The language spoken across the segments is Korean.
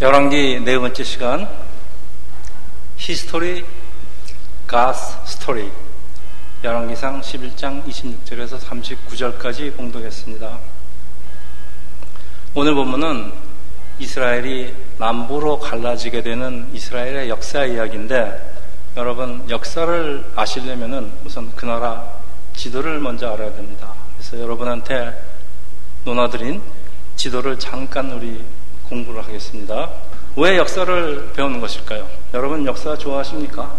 열왕기 네 번째 시간 History God's Story 열왕기상 11장 26절에서 39절까지 봉독했습니다. 오늘 본문은 이스라엘이 남북으로 갈라지게 되는 이스라엘의 역사 이야기인데 여러분 역사를 아시려면 우선 그 나라 지도를 먼저 알아야 됩니다. 그래서 여러분한테 논하드린 지도를 잠깐 우리 공부를 하겠습니다. 왜 역사를 배우는 것일까요? 여러분 역사 좋아하십니까?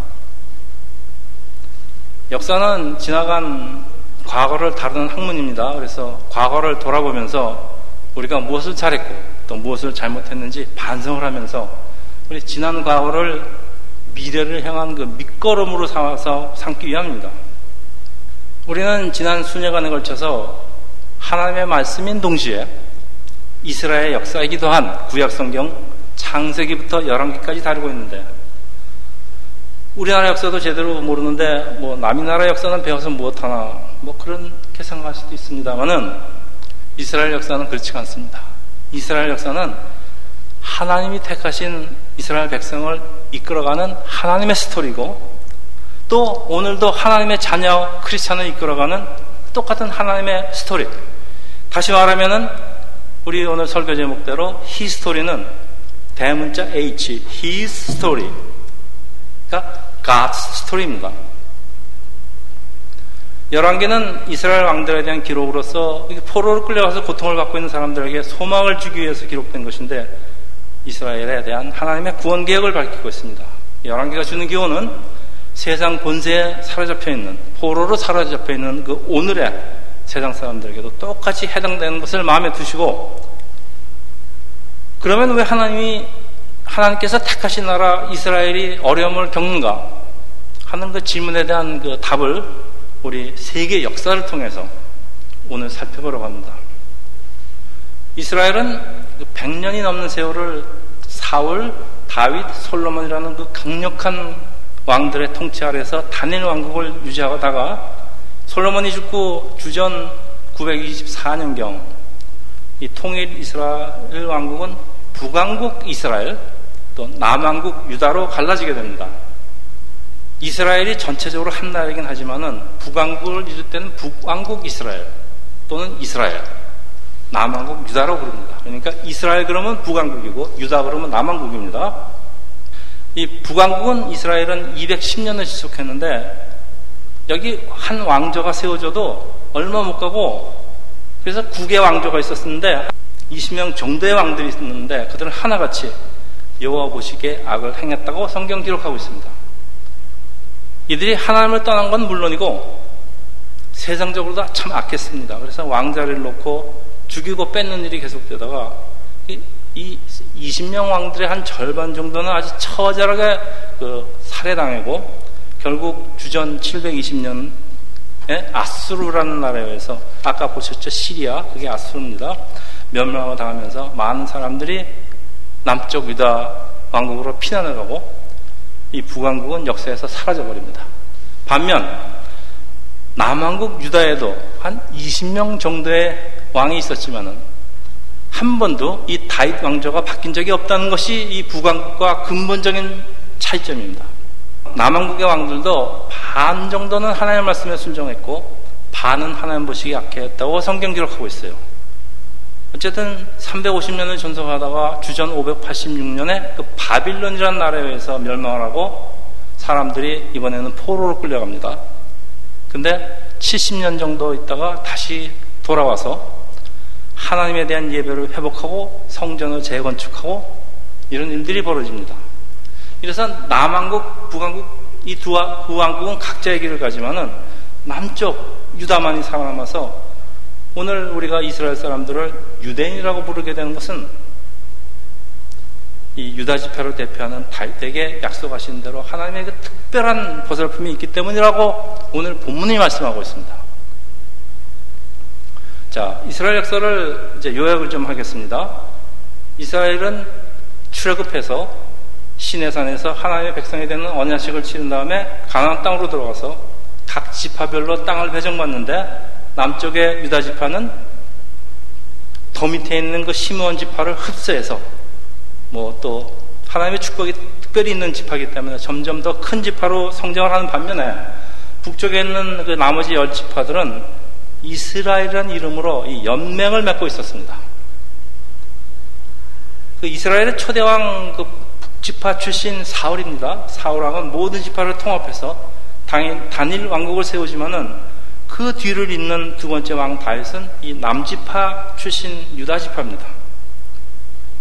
역사는 지나간 과거를 다루는 학문입니다. 그래서 과거를 돌아보면서 우리가 무엇을 잘했고 또 무엇을 잘못했는지 반성을 하면서 우리 지난 과거를 미래를 향한 그 밑거름으로 삼아서 삼기 위함입니다. 우리는 지난 수년간에 걸쳐서 하나님의 말씀인 동시에 이스라엘 역사이기도 한 구약 성경 창세기부터 열왕기까지 다루고 있는데 우리나라 역사도 제대로 모르는데 뭐 남이 나라 역사는 배워서 무엇하나 뭐 그렇게 생각할 수도 있습니다만은 이스라엘 역사는 그렇지 않습니다. 이스라엘 역사는 하나님이 택하신 이스라엘 백성을 이끌어가는 하나님의 스토리고 또 오늘도 하나님의 자녀 크리스찬을 이끌어가는 똑같은 하나님의 스토리. 다시 말하면은 우리 오늘 설교 제목대로 히스토리는 대문자 H, His story. 그러니까 God's story입니다. 열왕기는 이스라엘 왕들에 대한 기록으로서 포로로 끌려가서 고통을 받고 있는 사람들에게 소망을 주기 위해서 기록된 것인데 이스라엘에 대한 하나님의 구원 계획을 밝히고 있습니다. 열왕기가 주는 기호는 세상 본세에 사로잡혀 있는 포로로 사로잡혀 있는 그 오늘의 세상 사람들에게도 똑같이 해당되는 것을 마음에 두시고 그러면 왜 하나님이 하나님께서 택하신 나라 이스라엘이 어려움을 겪는가 하는 그 질문에 대한 그 답을 우리 세계 역사를 통해서 오늘 살펴보려고 합니다. 이스라엘은 100년이 그 넘는 세월을 사울, 다윗, 솔로몬이라는 그 강력한 왕들의 통치 아래서 단일 왕국을 유지하다가 솔로몬이 죽고 주전 924년경 이 통일 이스라엘 왕국은 북왕국 이스라엘 또 남왕국 유다로 갈라지게 됩니다. 이스라엘이 전체적으로 한 나라이긴 하지만은 북왕국을 이룰 때는 북왕국 이스라엘 또는 이스라엘 남왕국 유다로 부릅니다. 그러니까 이스라엘 그러면 북왕국이고 유다 그러면 남왕국입니다. 이 북왕국은 이스라엘은 210년을 지속했는데 여기 한 왕조가 세워져도 얼마 못 가고 그래서 국의 왕조가 있었는데 20명 정도의 왕들이 있었는데 그들은 하나같이 여호와 보시기에 악을 행했다고 성경 기록하고 있습니다. 이들이 하나님을 떠난 건 물론이고 세상적으로도 참 악했습니다. 그래서 왕자를 놓고 죽이고 뺏는 일이 계속되다가 이 20명 왕들의 한 절반 정도는 아주 처절하게 그 살해당하고 결국 주전 720년에 아수르라는 나라에서 아까 보셨죠 시리아 그게 아수르입니다. 멸망을 당하면서 많은 사람들이 남쪽 유다 왕국으로 피난을 가고 이 북왕국은 역사에서 사라져 버립니다. 반면 남왕국 유다에도 한 20명 정도의 왕이 있었지만은 한 번도 이 다윗 왕조가 바뀐 적이 없다는 것이 이 북왕국과 근본적인 차이점입니다. 남왕국의 왕들도 반 정도는 하나님의 말씀에 순종했고 반은 하나님 보시기 약했다고 성경 기록하고 있어요. 어쨌든 350년을 전속하다가 주전 586년에 그 바빌론이라는 나라에 의해서 멸망을 하고 사람들이 이번에는 포로로 끌려갑니다. 근데 70년 정도 있다가 다시 돌아와서 하나님에 대한 예배를 회복하고 성전을 재건축하고 이런 일들이 벌어집니다. 그래서 남왕국, 북왕국 이 두 왕국은 각자의 길을 가지만은 남쪽 유다만이 살아남아서 오늘 우리가 이스라엘 사람들을 유대인이라고 부르게 되는 것은 이 유다 지파를 대표하는 달대에 약속하신 대로 하나님의 그 특별한 보살품이 있기 때문이라고 오늘 본문이 말씀하고 있습니다. 자, 이스라엘 역사를 이제 요약을 좀 하겠습니다. 이스라엘은 출애굽해서 시내산에서 하나님의 백성이 되는 언약식을 치른 다음에 가나안 땅으로 들어가서 각 지파별로 땅을 배정받는데 남쪽의 유다 지파는 더 밑에 있는 그 시므온 지파를 흡수해서 뭐 또 하나님의 축복이 특별히 있는 지파이기 때문에 점점 더 큰 지파로 성장을 하는 반면에 북쪽에 있는 그 나머지 열 지파들은 이스라엘이라는 이름으로 이 연맹을 맺고 있었습니다. 그 이스라엘의 초대왕 그북 지파 출신 사울입니다. 사울왕은 모든 지파를 통합해서 단일 왕국을 세우지만은 그 뒤를 잇는 두 번째 왕 다윗은 이 남지파 출신 유다 지파입니다.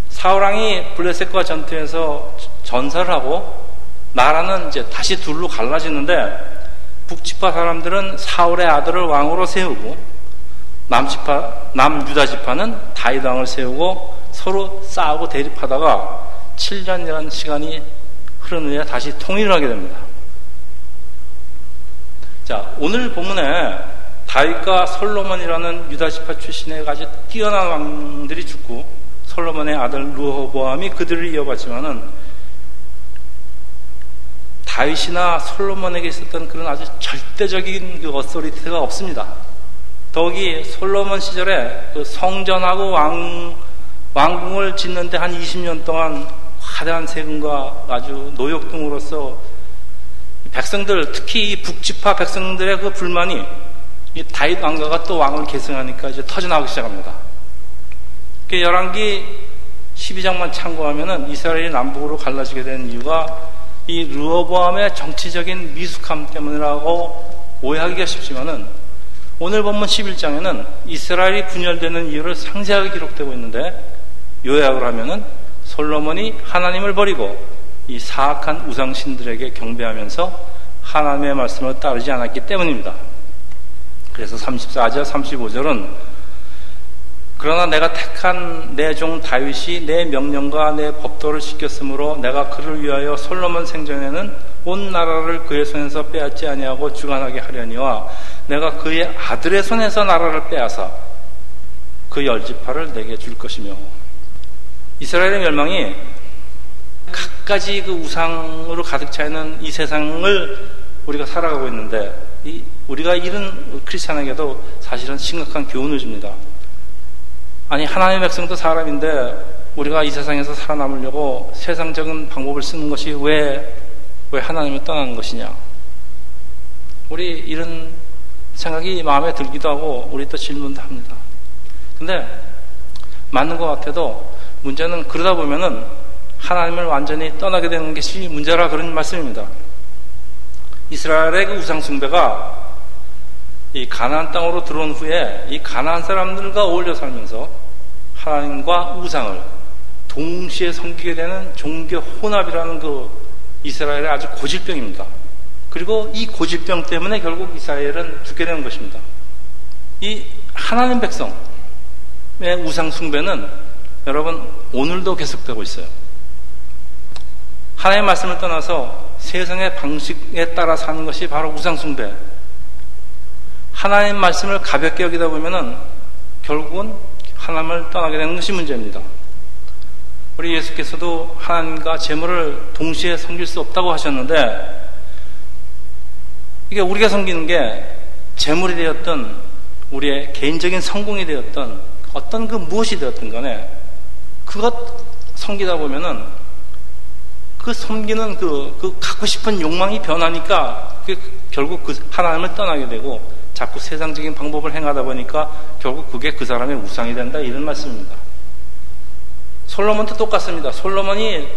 사울왕이 블레셋과 전투에서 전사를 하고 나라는 이제 다시 둘로 갈라지는데 북지파 사람들은 사울의 아들을 왕으로 세우고 남지파 남유다 지파는 다윗 왕을 세우고 서로 싸우고 대립하다가 7년이라는 시간이 흐른 후에 다시 통일을 하게 됩니다. 자, 오늘 본문에 다윗과 솔로몬이라는 유다지파 출신의 아주 뛰어난 왕들이 죽고 솔로몬의 아들 루호보암이 그들을 이어봤지만은 다윗이나 솔로몬에게 있었던 그런 아주 절대적인 그 어소리티가 없습니다. 더욱이 솔로몬 시절에 그 성전하고 왕, 왕궁을 짓는데 한 20년 동안 화려한 세금과 아주 노역 등으로서 백성들, 특히 이 북지파 백성들의 그 불만이 이 다윗 왕가가 또 왕을 계승하니까 이제 터져나오기 시작합니다. 그 열왕기 12장만 참고하면은 이스라엘이 남북으로 갈라지게 된 이유가 이 르어보암의 정치적인 미숙함 때문이라고 오해하기가 쉽지만은 오늘 본문 11장에는 이스라엘이 분열되는 이유를 상세하게 기록되고 있는데 요약을 하면은 솔로몬이 하나님을 버리고 이 사악한 우상신들에게 경배하면서 하나님의 말씀을 따르지 않았기 때문입니다. 그래서 34절, 35절은 그러나 내가 택한 내 종 다윗이 내 명령과 내 법도를 지켰으므로 내가 그를 위하여 솔로몬 생전에는 온 나라를 그의 손에서 빼앗지 아니하고 주관하게 하려니와 내가 그의 아들의 손에서 나라를 빼앗아 그 열지파를 내게 줄 것이며 이스라엘의 멸망이 각가지 그 우상으로 가득 차 있는 이 세상을 우리가 살아가고 있는데 우리가 이런 크리스찬에게도 사실은 심각한 교훈을 줍니다. 아니 하나님의 백성도 사람인데 우리가 이 세상에서 살아남으려고 세상적인 방법을 쓰는 것이 왜, 왜 하나님을 떠나는 것이냐. 우리 이런 생각이 마음에 들기도 하고 우리 또 질문도 합니다. 근데 맞는 것 같아도 문제는 그러다 보면은 하나님을 완전히 떠나게 되는 것이 문제라 그런 말씀입니다. 이스라엘의 그 우상 숭배가 이 가나안 땅으로 들어온 후에 이 가나안 사람들과 어울려 살면서 하나님과 우상을 동시에 섬기게 되는 종교 혼합이라는 그 이스라엘의 아주 고질병입니다. 그리고 이 고질병 때문에 결국 이스라엘은 죽게 되는 것입니다. 이 하나님 백성의 우상 숭배는 여러분 오늘도 계속되고 있어요. 하나님의 말씀을 떠나서 세상의 방식에 따라 사는 것이 바로 우상 숭배. 하나님 말씀을 가볍게 여기다 보면은 결국은 하나님을 떠나게 되는 것이 문제입니다. 우리 예수께서도 하나님과 재물을 동시에 섬길 수 없다고 하셨는데 이게 우리가 섬기는 게 재물이 되었던 우리의 개인적인 성공이 되었던 어떤 그 무엇이 되었던 간에 그것 섬기다 보면은 그 섬기는 그, 그 갖고 싶은 욕망이 변하니까 결국 그 하나님을 떠나게 되고 자꾸 세상적인 방법을 행하다 보니까 결국 그게 그 사람의 우상이 된다 이런 말씀입니다. 솔로몬도 똑같습니다. 솔로몬이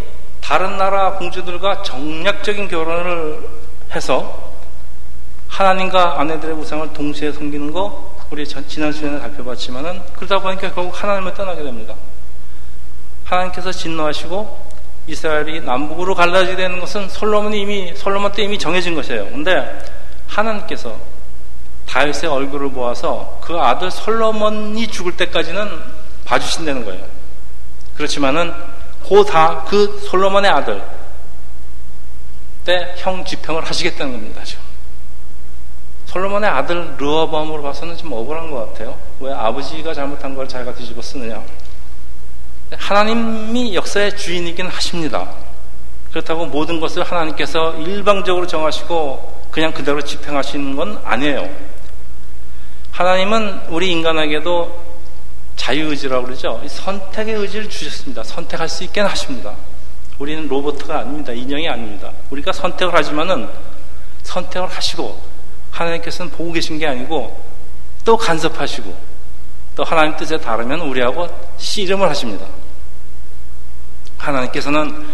다른 나라 공주들과 정략적인 결혼을 해서 하나님과 아내들의 우상을 동시에 섬기는 거 우리 지난 시간에 살펴봤지만은 그러다 보니까 결국 하나님을 떠나게 됩니다. 하나님께서 진노하시고 이스라엘이 남북으로 갈라지게 되는 것은 솔로몬이 이미 솔로몬 때 이미 정해진 것이에요. 근데 하나님께서 다윗의 얼굴을 보아서 그 아들 솔로몬이 죽을 때까지는 봐주신다는 거예요. 그렇지만은 고다 그 솔로몬의 아들 때 형 집행을 하시겠다는 겁니다. 지금. 솔로몬의 아들 르어범으로 봐서는 좀 억울한 것 같아요. 왜 아버지가 잘못한 걸 자기가 뒤집어 쓰느냐. 하나님이 역사의 주인이긴 하십니다. 그렇다고 모든 것을 하나님께서 일방적으로 정하시고 그냥 그대로 집행하시는 건 아니에요. 하나님은 우리 인간에게도 자유의지라고 그러죠. 선택의 의지를 주셨습니다. 선택할 수 있게 하십니다. 우리는 로봇가 아닙니다. 인형이 아닙니다. 우리가 선택을 하지만은 선택을 하시고 하나님께서는 보고 계신 게 아니고 또 간섭하시고 또 하나님 뜻에 따르면 우리하고 씨름을 하십니다. 하나님께서는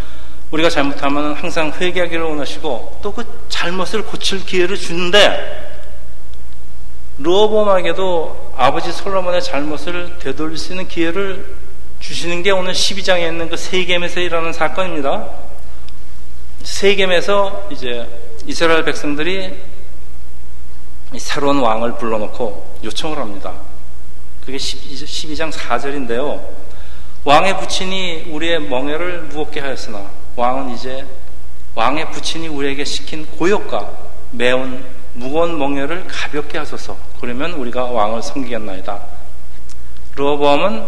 우리가 잘못하면 항상 회개하기를 원하시고 또 그 잘못을 고칠 기회를 주는데 르호보암에게도 아버지 솔로몬의 잘못을 되돌릴 수 있는 기회를 주시는 게 오늘 12장에 있는 그 세겜에서 일어나는 사건입니다. 세겜에서 이제 이스라엘 백성들이 새로운 왕을 불러놓고 요청을 합니다. 그게 12장 4절인데요. 왕의 부친이 우리의 멍에를 무겁게 하였으나 왕은 이제 왕의 부친이 우리에게 시킨 고역과 매운 무거운 멍에를 가볍게 하소서. 그러면 우리가 왕을 섬기겠나이다. 르호보암은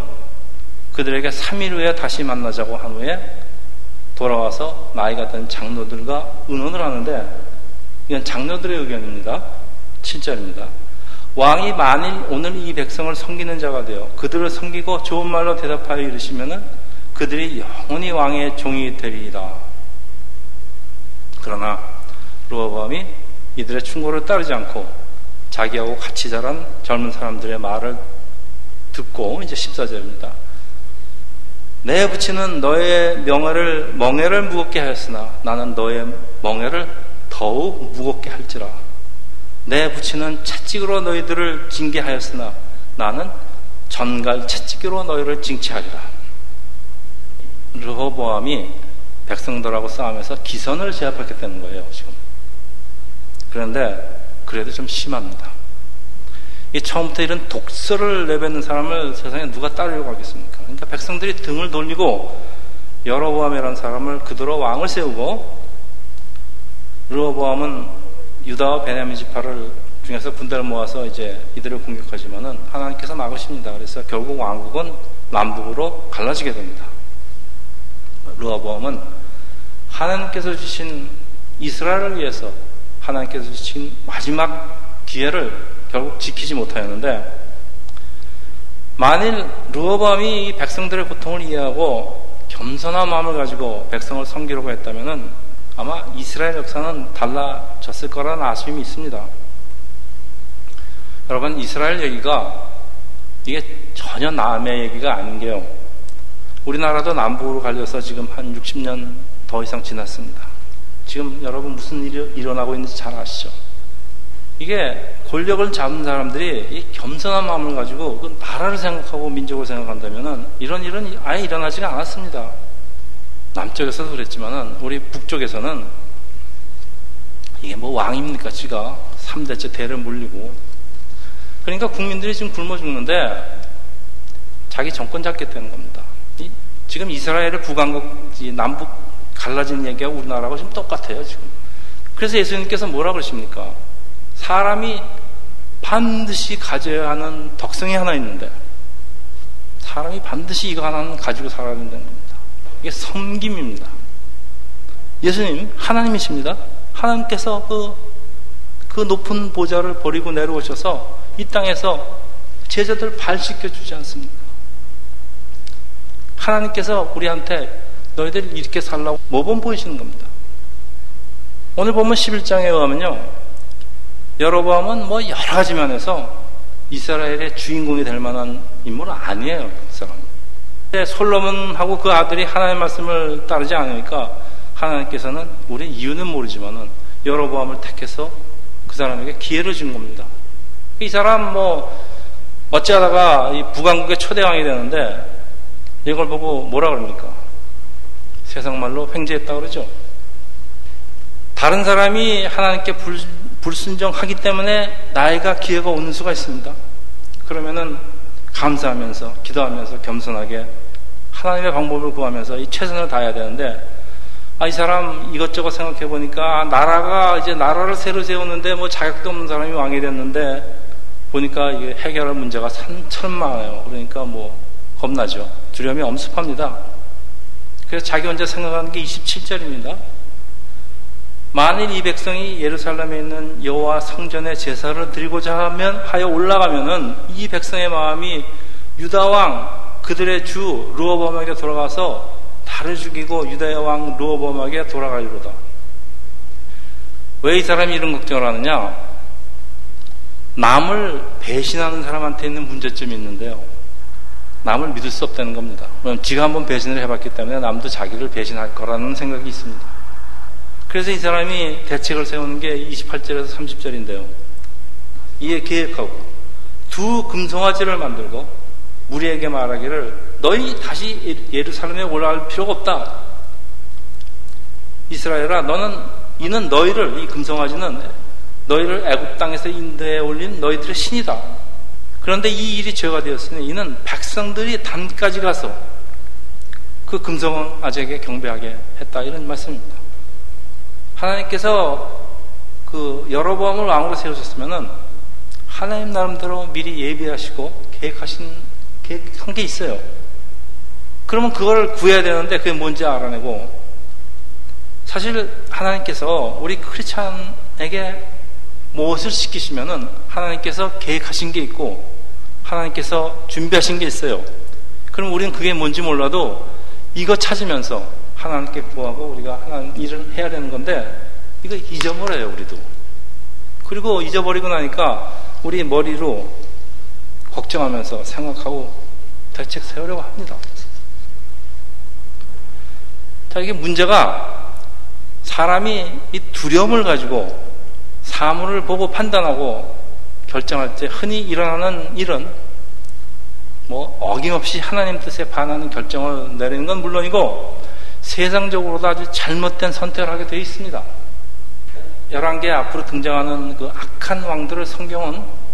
그들에게 3일 후에 다시 만나자고 한 후에 돌아와서 나이가 든 장로들과 의논을 하는데 이건 장로들의 의견입니다. 7절입니다. 왕이 만일 오늘 이 백성을 섬기는 자가 되어 그들을 섬기고 좋은 말로 대답하여 이르시면은 그들이 영원히 왕의 종이 되리이다. 그러나 로아밤이 이들의 충고를 따르지 않고 자기하고 같이 자란 젊은 사람들의 말을 듣고 이제 14절입니다. 내 부친은 너의 명예를 멍해를 무겁게 하였으나 나는 너의 멍해를 더욱 무겁게 할지라. 내 부친은 채찍으로 너희들을 징계하였으나 나는 전갈 채찍으로 너희를 징치하리라. 르호보암이 백성들하고 싸우면서 기선을 제압했겠다는 거예요, 지금. 그런데 그래도 좀 심합니다. 이 처음부터 이런 독서를 내뱉는 사람을 세상에 누가 따르려고 하겠습니까? 그러니까 백성들이 등을 돌리고 여로보암이라는 사람을 그대로 왕을 세우고 르호보암은 유다와 베냐민 지파를 중에서 군대를 모아서 이제 이들을 공격하지만은 하나님께서 막으십니다. 그래서 결국 왕국은 남북으로 갈라지게 됩니다. 르호보암은 하나님께서 주신 이스라엘을 위해서 하나님께서 주신 마지막 기회를 결국 지키지 못하였는데 만일 르호밤이 백성들의 고통을 이해하고 겸손한 마음을 가지고 백성을 섬기려고 했다면 아마 이스라엘 역사는 달라졌을 거라는 아쉬움이 있습니다. 여러분 이스라엘 얘기가 이게 전혀 남의 얘기가 아닌 게요. 우리나라도 남북으로 갈려서 지금 한 60년 더 이상 지났습니다. 지금 여러분 무슨 일이 일어나고 있는지 잘 아시죠? 이게 권력을 잡는 사람들이 이 겸손한 마음을 가지고 그 나라를 생각하고 민족을 생각한다면 이런 일은 아예 일어나지가 않았습니다. 남쪽에서도 그랬지만은 우리 북쪽에서는 이게 뭐 왕입니까? 지가 3대째 대를 물리고 그러니까 국민들이 지금 굶어 죽는데 자기 정권 잡겠다는 겁니다. 지금 이스라엘을 북한국 남북 갈라진 얘기가 우리나라하고 지금 똑같아요 지금. 그래서 예수님께서 뭐라 그러십니까? 사람이 반드시 가져야 하는 덕성이 하나 있는데 사람이 반드시 이거 하나는 가지고 살아야 된다는 겁니다. 이게 섬김입니다. 예수님 하나님이십니다. 하나님께서 그, 그 높은 보좌를 버리고 내려오셔서 이 땅에서 제자들 발 씻겨 주지 않습니까? 하나님께서 우리한테 너희들 이렇게 살라고 모범 보이시는 겁니다. 오늘 보면 11장에 의하면요. 여로보암은 뭐 여러 가지 면에서 이스라엘의 주인공이 될 만한 인물은 아니에요. 솔로몬하고 그 아들이 하나님의 말씀을 따르지 않으니까 하나님께서는 우리 이유는 모르지만은 여로보암을 택해서 그 사람에게 기회를 준 겁니다. 이 사람 뭐 어찌하다가 이 북왕국의 초대왕이 되는데 이걸 보고 뭐라 그럽니까? 세상 말로 횡재했다 그러죠. 다른 사람이 하나님께 불, 불순종하기 때문에 나이가 기회가 오는 수가 있습니다. 그러면은 감사하면서 기도하면서 겸손하게 하나님의 방법을 구하면서 이 최선을 다해야 되는데 아, 이 사람 이것저것 생각해 보니까 나라가 이제 나라를 새로 세우는데 뭐 자격도 없는 사람이 왕이 됐는데 보니까 이게 해결할 문제가 산천만해요. 그러니까 뭐 겁나죠. 두려움이 엄습합니다. 그래서 자기 혼자 생각하는 게 27절입니다. 만일 이 백성이 예루살렘에 있는 여호와 성전에 제사를 드리고자 하면 하여 올라가면은 이 백성의 마음이 유다 왕 그들의 주 르호범에게 돌아가서 달을 죽이고 유다의 왕 르호범에게 돌아가리로다. 왜 이 사람이 이런 걱정을 하느냐? 남을 배신하는 사람한테 있는 문제점이 있는데요. 남을 믿을 수 없다는 겁니다. 그럼 지가 한번 배신을 해봤기 때문에 남도 자기를 배신할 거라는 생각이 있습니다. 그래서 이 사람이 대책을 세우는 게 28절에서 30절인데요. 이에 계획하고 두 금송아지를 만들고 무리에게 말하기를 너희 다시 예루살렘에 올라갈 필요가 없다. 이스라엘아 너는 이는 너희를 이 금송아지는 너희를 애굽 땅에서 인도에 올린 너희들의 신이다. 그런데 이 일이 죄가 되었으니 이는 백성들이 단까지 가서 그 금송아지에게 경배하게 했다 이런 말씀입니다. 하나님께서 그 여러보암을 왕으로 세우셨으면은 하나님 나름대로 미리 예비하시고 계획하신 계획한 게 있어요. 그러면 그걸 구해야 되는데 그게 뭔지 알아내고 사실 하나님께서 우리 크리스찬에게 무엇을 시키시면은 하나님께서 계획하신 게 있고 하나님께서 준비하신 게 있어요. 그럼 우리는 그게 뭔지 몰라도 이거 찾으면서 하나님께 구하고 우리가 하나님 일을 해야 되는 건데 이거 잊어버려요 우리도. 그리고 잊어버리고 나니까 우리 머리로 걱정하면서 생각하고 대책 세우려고 합니다. 자 이게 문제가 사람이 이 두려움을 가지고 사물을 보고 판단하고 결정할 때 흔히 일어나는 일은 뭐 어김없이 하나님 뜻에 반하는 결정을 내리는 건 물론이고 세상적으로도 아주 잘못된 선택을 하게 되어 있습니다. 11개 앞으로 등장하는 그 악한 왕들을 성경은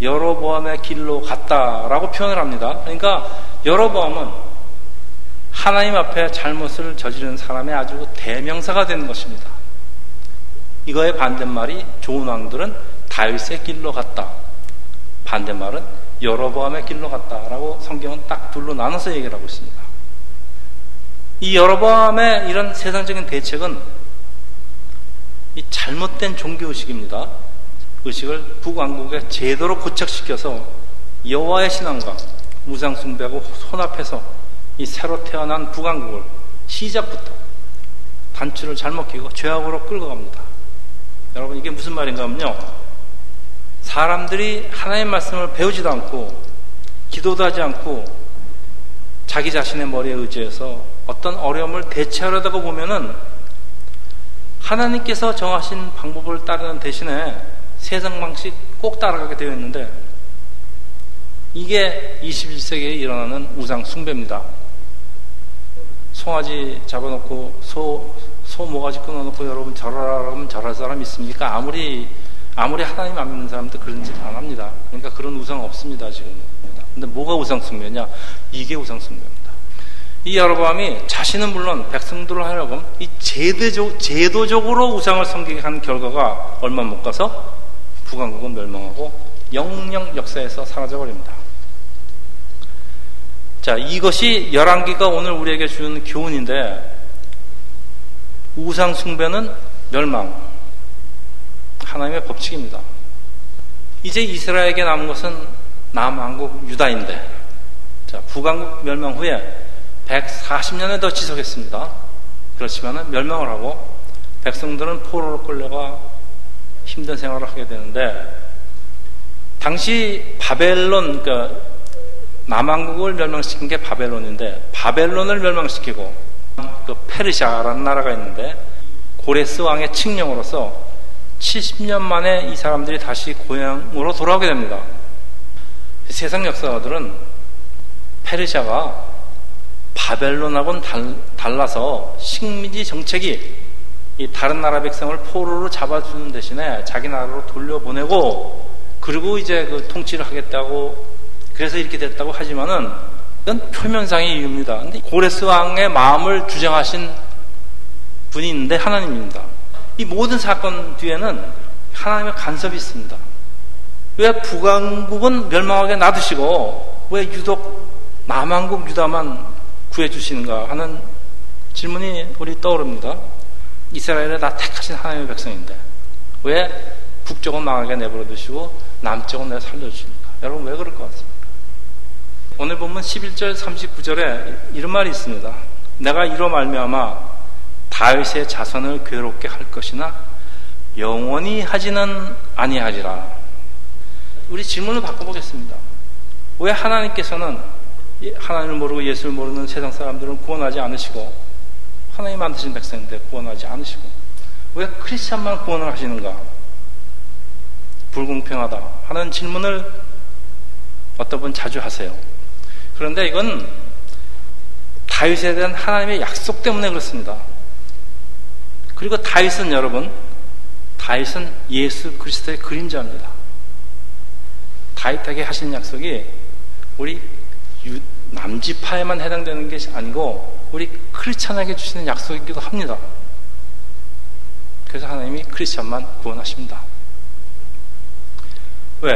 여러보암의 길로 갔다라고 표현을 합니다. 그러니까 여러보암은 하나님 앞에 잘못을 저지른 사람의 아주 대명사가 되는 것입니다. 이거의 반대말이 좋은 왕들은 다윗의 길로 갔다. 반대말은 여로보암의 길로 갔다라고 성경은 딱 둘로 나눠서 얘기를 하고 있습니다. 이 여로보암의 이런 세상적인 대책은 이 잘못된 종교 의식입니다. 의식을 북왕국에 제대로 고착시켜서 여호와의 신앙과 무상 숭배하고 혼합해서 이 새로 태어난 북왕국을 시작부터 단추를 잘못 끼고 죄악으로 끌고 갑니다. 여러분 이게 무슨 말인가 하면요. 사람들이 하나님 말씀을 배우지도 않고 기도도 하지 않고 자기 자신의 머리에 의지해서 어떤 어려움을 대체하려다가 보면은 하나님께서 정하신 방법을 따르는 대신에 세상 방식 꼭 따라가게 되어 있는데 이게 21세기에 일어나는 우상 숭배입니다. 송아지 잡아놓고 소, 소 모가지 끊어놓고 여러분 절하라 그러면 절할 사람 있습니까? 아무리 아무리 하나님 안 믿는 사람도 그런 짓 안 합니다. 그러니까 그런 우상 없습니다 지금. 근데 뭐가 우상 숭배냐? 이게 우상 숭배입니다. 이 여로보암이 자신은 물론 백성들을 하려고 이 제도적, 제도적으로 우상을 섬기게 한 결과가 얼마 못 가서 북왕국은 멸망하고 영영 역사에서 사라져 버립니다. 자, 이것이 열왕기가 오늘 우리에게 주는 교훈인데 우상 숭배는 멸망. 하나님의 법칙입니다. 이제 이스라엘에게 남은 것은 남왕국 유다인데, 자, 북왕국 멸망 후에 140년을 더 지속했습니다. 그렇지만 멸망을 하고 백성들은 포로로 끌려가 힘든 생활을 하게 되는데, 당시 바벨론, 그러니까 남왕국을 멸망시킨 게 바벨론인데, 바벨론을 멸망시키고 그 페르시아라는 나라가 있는데 고레스 왕의 칙령으로서 70년 만에 이 사람들이 다시 고향으로 돌아오게 됩니다. 세상 역사가들은 페르시아가 바벨론하고는 달, 라서 식민지 정책이 이 다른 나라 백성을 포로로 잡아주는 대신에 자기 나라로 돌려보내고 그리고 이제 그 통치를 하겠다고 그래서 이렇게 됐다고 하지만은 이건 표면상의 이유입니다. 근데 고레스 왕의 마음을 주장하신 분이 있는데 하나님입니다. 이 모든 사건 뒤에는 하나님의 간섭이 있습니다. 왜 북왕국은 멸망하게 놔두시고 왜 유독 남왕국 유다만 구해주시는가 하는 질문이 우리 떠오릅니다. 이스라엘에 다 택하신 하나님의 백성인데 왜 북쪽은 망하게 내버려 두시고 남쪽은 내가 살려주십니까? 여러분 왜 그럴 것 같습니까? 오늘 보면 11절 39절에 이런 말이 있습니다. 내가 이로 말미암아 다윗의 자손을 괴롭게 할 것이나 영원히 하지는 아니하리라. 우리 질문을 바꿔보겠습니다. 왜 하나님께서는 하나님을 모르고 예수를 모르는 세상 사람들은 구원하지 않으시고 하나님 만드신 백성인데 구원하지 않으시고 왜 크리스찬만 구원을 하시는가? 불공평하다 하는 질문을 어떤 분 자주 하세요. 그런데 이건 다윗에 대한 하나님의 약속 때문에 그렇습니다. 그리고 다윗은 여러분, 다윗은 예수 그리스도의 그림자입니다. 다윗에게 하신 약속이 우리 남지파에만 해당되는 것이 아니고 우리 크리스찬에게 주시는 약속이기도 합니다. 그래서 하나님이 크리스찬만 구원하십니다. 왜?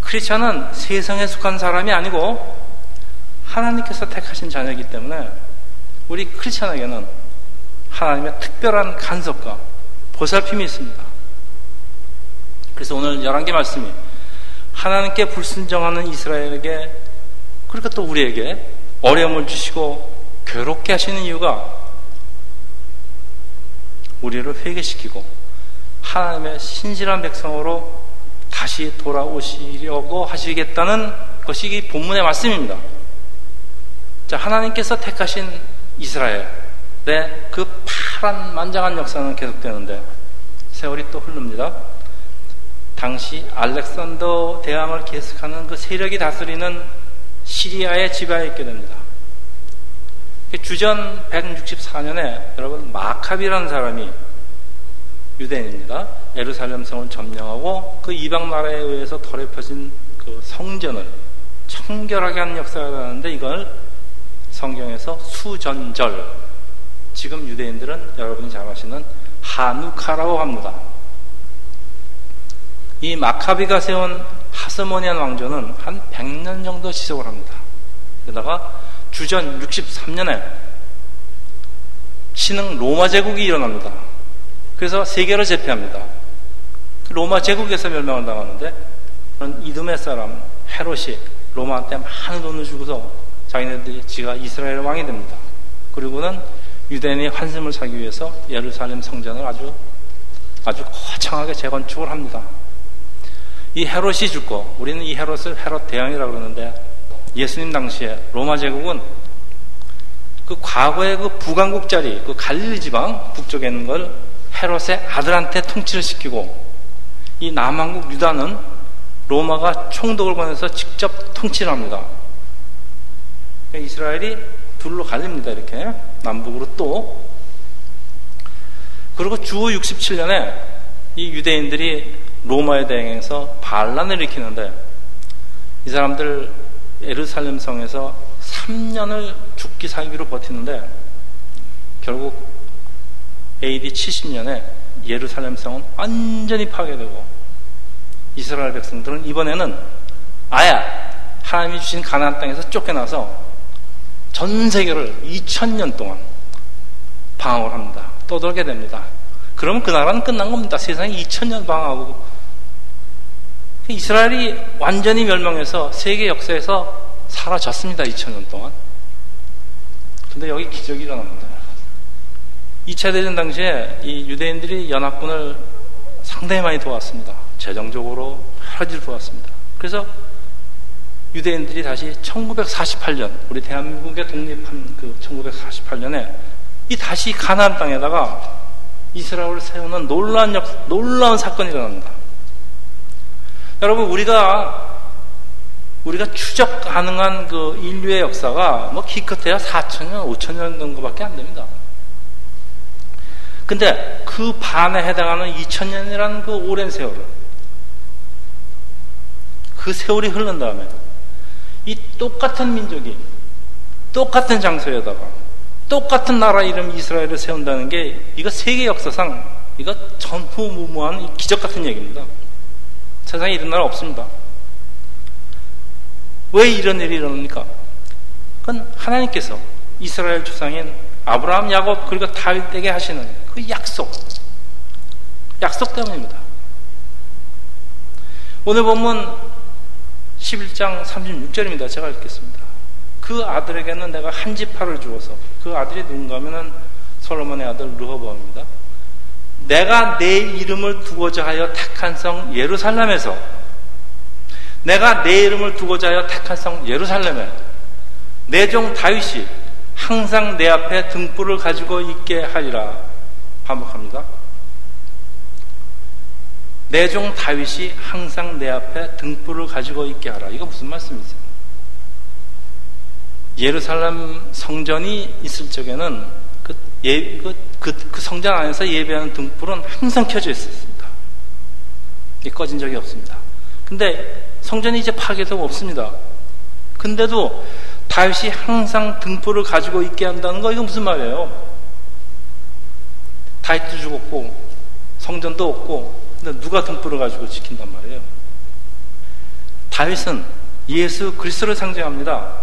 크리스찬은 세상에 속한 사람이 아니고 하나님께서 택하신 자녀이기 때문에 우리 크리스찬에게는 하나님의 특별한 간섭과 보살핌이 있습니다. 그래서 오늘 11개 말씀이 하나님께 불순정하는 이스라엘에게 그러니까 또 우리에게 어려움을 주시고 괴롭게 하시는 이유가 우리를 회개시키고 하나님의 신실한 백성으로 다시 돌아오시려고 하시겠다는 것이 이 본문의 말씀입니다. 자, 하나님께서 택하신 이스라엘의 그 파란 만장한 역사는 계속되는데 세월이 또 흐릅니다. 당시 알렉산더 대왕을 계속하는 그 세력이 다스리는 시리아의 지배하에 있게 됩니다. 주전 164년에 여러분 마카비라는 사람이 유대인입니다. 에루살렘 성을 점령하고 그 이방 나라에 의해서 더럽혀진 그 성전을 청결하게 하는 역사가 나는데 이걸 성경에서 수전절 지금 유대인들은 여러분이 잘 아시는 하누카라고 합니다. 이 마카비가 세운 하스모니안 왕조는 한 100년 정도 지속을 합니다. 게다가 주전 63년에 신흥 로마 제국이 일어납니다. 그래서 세계를 제패합니다. 로마 제국에서 멸망을 당하는데 이듬의 사람 헤롯이 로마한테 많은 돈을 주고서 자기네들이 지가 이스라엘 왕이 됩니다. 그리고는 유대인의 환심을 사기 위해서 예루살렘 성전을 아주 아주 거창하게 재건축을 합니다. 이 헤롯이 죽고 우리는 이 헤롯을 헤롯 대왕이라고 그러는데 예수님 당시에 로마 제국은 그 과거의 그 북왕국 자리 그 갈릴리 지방 북쪽에 있는 걸 헤롯의 아들한테 통치를 시키고 이 남왕국 유다는 로마가 총독을 보내서 직접 통치를 합니다. 그러니까 이스라엘이 둘로 갈립니다. 이렇게 남북으로 또 그리고 주 67년에 이 유대인들이 로마에 대행해서 반란을 일으키는데 이 사람들 에르살렘 성에서 3년을 죽기 살기로 버티는데 결국 AD 70년에 예루살렘 성은 완전히 파괴되고 이스라엘 백성들은 이번에는 아예 하나님이 주신 가나안 땅에서 쫓겨나서 전 세계를 2000년 동안 방황을 합니다. 떠돌게 됩니다. 그러면 그 나라는 끝난 겁니다. 세상에 2000년 방황하고 이스라엘이 완전히 멸망해서 세계 역사에서 사라졌습니다. 2000년 동안. 근데 여기 기적이 일어납니다. 2차 대전 당시에 이 유대인들이 연합군을 상당히 많이 도왔습니다. 재정적으로 여러 가지를 도왔습니다. 그래서 유대인들이 다시 1948년 우리 대한민국의 독립한 그 1948년에 이 다시 가나안 땅에다가 이스라엘을 세우는 놀라운 역, 놀라운 사건이 일어납니다. 여러분 우리가 우리가 추적 가능한 그 인류의 역사가 뭐 기껏해야 4천년, 5천년 정도밖에 안 됩니다. 근데 그 반에 해당하는 2천년이라는 그 오랜 세월을 그 세월이 흐른 다음에 이 똑같은 민족이 똑같은 장소에다가 똑같은 나라 이름 이스라엘을 세운다는 게 이거 세계 역사상 이거 전후무무한 기적 같은 얘기입니다. 세상에 이런 나라 없습니다. 왜 이런 일이 일어납니까? 그건 하나님께서 이스라엘 조상인 아브라함, 야곱 그리고 다윗에게 하시는 그 약속, 약속 때문입니다. 오늘 보면 11장 36절입니다. 제가 읽겠습니다. 그 아들에게는 내가 한 지파를 주어서 그 아들이 누군가 하면은 솔로몬의 아들 르호보입니다. 내가 내 이름을 두고자 하여 택한 성 예루살렘에서 내가 내 이름을 두고자 하여 택한 성 예루살렘에 내 종 다윗이 항상 내 앞에 등불을 가지고 있게 하리라 반복합니다. 내 종 다윗이 항상 내 앞에 등불을 가지고 있게 하라. 이거 무슨 말씀이세요? 예루살렘 성전이 있을 적에는 그, 예, 그, 그, 그 성전 안에서 예배하는 등불은 항상 켜져 있었습니다. 꺼진 적이 없습니다. 근데 성전이 이제 파괴되고 없습니다. 근데도 다윗이 항상 등불을 가지고 있게 한다는 거 이거 무슨 말이에요? 다윗도 죽었고 성전도 없고 근데 누가 등불을 가지고 지킨단 말이에요? 다윗은 예수 그리스도를 상징합니다.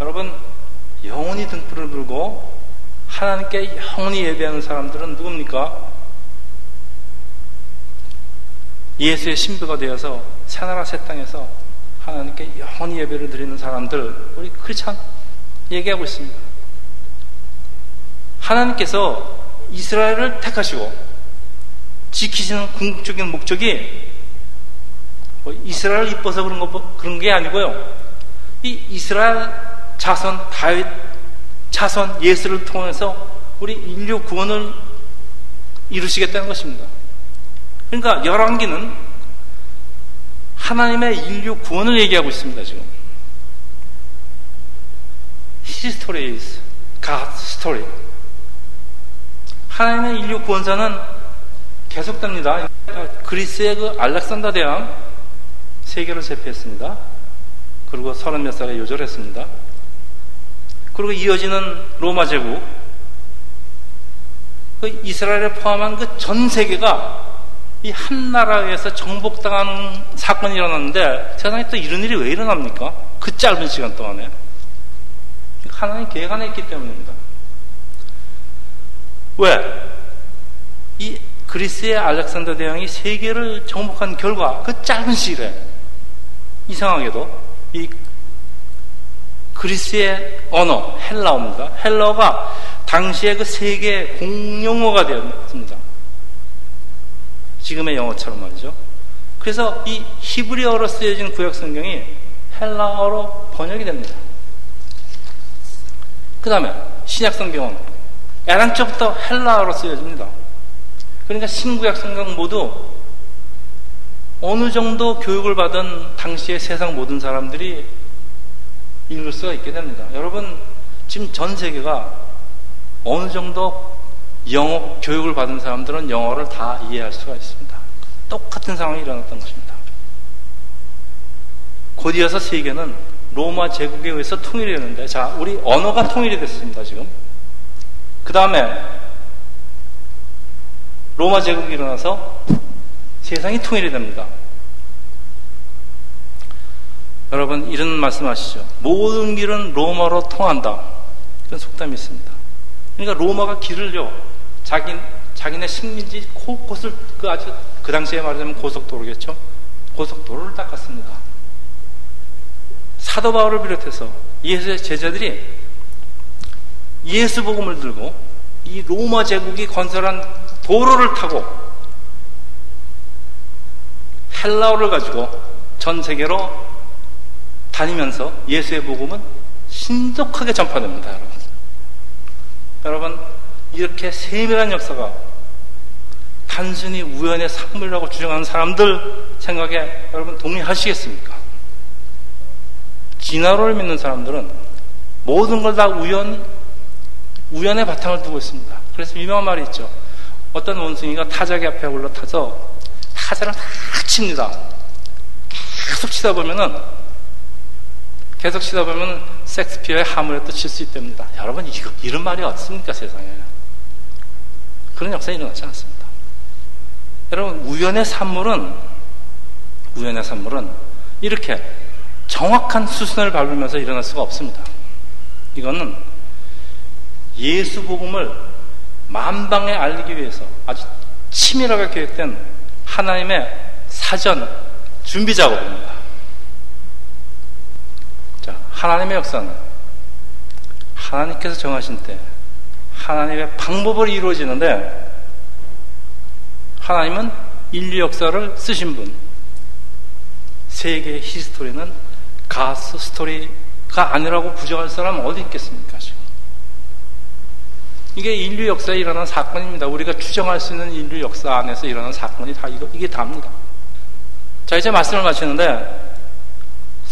여러분 영원히 등불을 불고 하나님께 영원히 예배하는 사람들은 누굽니까? 예수의 신부가 되어서 새나라 새 땅에서 하나님께 영원히 예배를 드리는 사람들 우리 크리스찬 얘기하고 있습니다. 하나님께서 이스라엘을 택하시고 지키시는 궁극적인 목적이 뭐 이스라엘 을 이뻐서 그런 거 그런 게 아니고요. 이 이스라엘 자손 다윗 자손 예수를 통해서 우리 인류 구원을 이루시겠다는 것입니다. 그러니까 열왕기는 하나님의 인류 구원을 얘기하고 있습니다, 지금. Is God's story. 하나님의 인류 구원사는 계속됩니다. 그리스의 그 알렉산더 대왕 세계를 제패했습니다. 그리고 서른 몇 살에 요절했습니다. 그리고 이어지는 로마 제국, 그 이스라엘에 포함한 그 전 세계가 이 한 나라에서 정복당하는 사건이 일어났는데 세상에 또 이런 일이 왜 일어납니까? 그 짧은 시간 동안에. 하나님 계획 안에 있기 때문입니다. 왜? 이 그리스의 알렉산더 대왕이 세계를 정복한 결과 그 짧은 시일에 이상하게도 이 그리스의 언어 헬라어입니다. 헬라어가 당시에 그 세계 공용어가 되었습니다. 지금의 영어처럼 말이죠. 그래서 이 히브리어로 쓰여진 구약 성경이 헬라어로 번역이 됩니다. 그 다음에 신약 성경은 애랑적부터 헬라어로 쓰여집니다. 그러니까 신구약 성경 모두 어느 정도 교육을 받은 당시의 세상 모든 사람들이 읽을 수가 있게 됩니다. 여러분, 지금 전 세계가 어느 정도 영어 교육을 받은 사람들은 영어를 다 이해할 수가 있습니다. 똑같은 상황이 일어났던 것입니다. 곧이어서 세계는 로마 제국에 의해서 통일이 되는데, 자, 우리 언어가 통일이 됐습니다, 지금. 그 다음에 로마 제국이 일어나서 세상이 통일이 됩니다. 여러분 이런 말씀하시죠. 모든 길은 로마로 통한다. 그런 속담이 있습니다. 그러니까 로마가 길을요. 자기 자기네 식민지 곳곳을 그 아주 그 당시에 말하자면 고속도로겠죠. 고속도로를 닦았습니다. 사도 바울을 비롯해서 예수의 제자들이 예수 복음을 들고 이 로마 제국이 건설한 도로를 타고 헬라어를 가지고 전 세계로 다니면서 예수의 복음은 신속하게 전파됩니다, 여러분. 여러분, 이렇게 세밀한 역사가 단순히 우연의 산물이라고 주장하는 사람들 생각에 여러분 동의하시겠습니까? 진화론을 믿는 사람들은 모든 걸 다 우연, 우연의 바탕을 두고 있습니다. 그래서 유명한 말이 있죠. 어떤 원숭이가 타자기 앞에 올라타서 타자를 다 칩니다. 계속 치다 보면은 계속 치다 보면 섹스피어의 하물에도 칠 수 있답니다. 여러분 이거 이런 말이 없습니까 세상에? 그런 역사 일어나지 않습니다. 여러분 우연의 산물은 우연의 산물은 이렇게 정확한 수순을 밟으면서 일어날 수가 없습니다. 이거는 예수 복음을 만방에 알리기 위해서 아주 치밀하게 계획된 하나님의 사전 준비 작업입니다. 자, 하나님의 역사는 하나님께서 정하신 때 하나님의 방법으로 이루어지는데 하나님은 인류 역사를 쓰신 분. 세계 히스토리는 가스 스토리가 아니라고 부정할 사람 어디 있겠습니까, 지금? 이게 인류 역사에 일어난 사건입니다. 우리가 추정할 수 있는 인류 역사 안에서 일어난 사건이 다 이거, 이게 답니다. 자, 이제 말씀을 마치는데,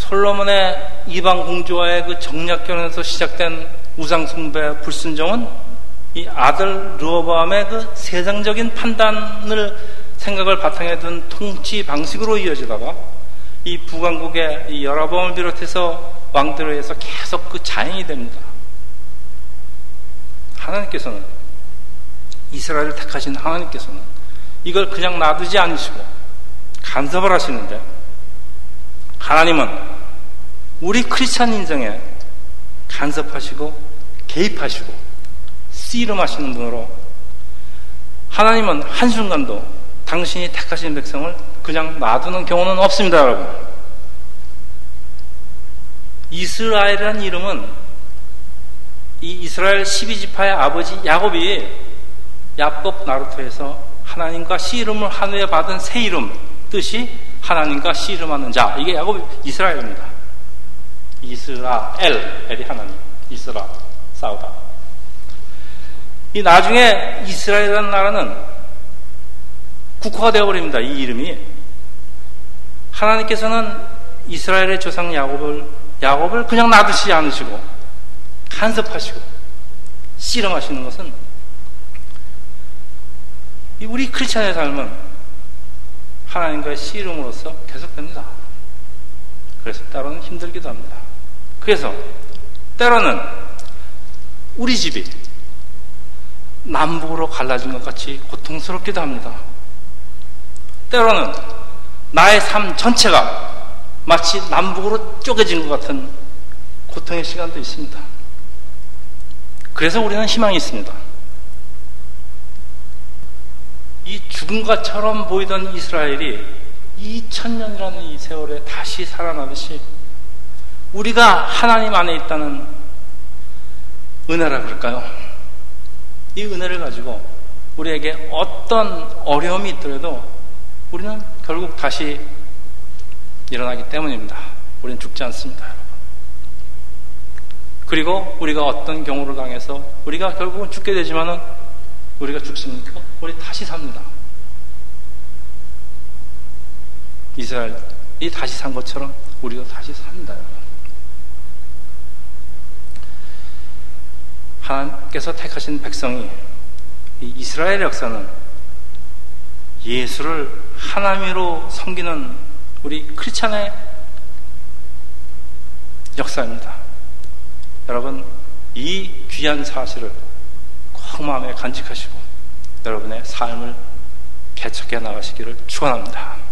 솔로몬의 이방 공주와의 그 정략결혼에서 시작된 우상 숭배 불순종은 이 아들 르호보암의 그 세상적인 판단을 생각을 바탕에 둔 통치 방식으로 이어지다가 이 북왕국의 이 여러범을 비롯해서 왕들에 의해서 계속 그 자행이 됩니다. 하나님께서는 이스라엘을 택하신 하나님께서는 이걸 그냥 놔두지 않으시고 간섭을 하시는데 하나님은 우리 크리스찬 인생에 간섭하시고 개입하시고 씨름하시는 분으로 하나님은 한순간도 당신이 택하신 백성을 그냥 놔두는 경우는 없습니다, 여러분. 이스라엘이라는 이름은 이 이스라엘 12지파의 아버지 야곱이 야법 나루토에서 하나님과 씨름을 한 후에 받은 새 이름 뜻이 하나님과 씨름하는 자 이게 야곱 이스라엘입니다. 이스라엘 엘이 하나님 이스라 싸우다. 이 나중에 이스라엘이라는 나라는 국화가 되어버립니다. 이 이름이 하나님께서는 이스라엘의 조상 야곱을 야곱을 그냥 놔두시지 않으시고 간섭하시고 씨름하시는 것은 우리 크리스찬의 삶은 하나님과의 씨름으로서 계속됩니다. 그래서 때로는 힘들기도 합니다. 그래서 때로는 우리 집이 남북으로 갈라진 것 같이 고통스럽기도 합니다. 때로는 나의 삶 전체가 마치 남북으로 쪼개진 것 같은 고통의 시간도 있습니다. 그래서 우리는 희망이 있습니다. 이 죽음과처럼 보이던 이스라엘이 2000년이라는 이 세월에 다시 살아나듯이 우리가 하나님 안에 있다는 은혜라 그럴까요? 이 은혜를 가지고 우리에게 어떤 어려움이 있더라도 우리는 결국 다시 일어나기 때문입니다. 우리는 죽지 않습니다. 그리고 우리가 어떤 경우를 당해서 우리가 결국은 죽게 되지만은 우리가 죽습니까? 우리 다시 삽니다. 이스라엘이 다시 산 것처럼 우리가 다시 삽니다. 하나님께서 택하신 백성이 이스라엘 역사는 예수를 하나님으로 섬기는 우리 크리스찬의 역사입니다. 여러분 이 귀한 사실을 꼭 마음에 간직하시고 여러분의 삶을 개척해 나가시기를 축원합니다.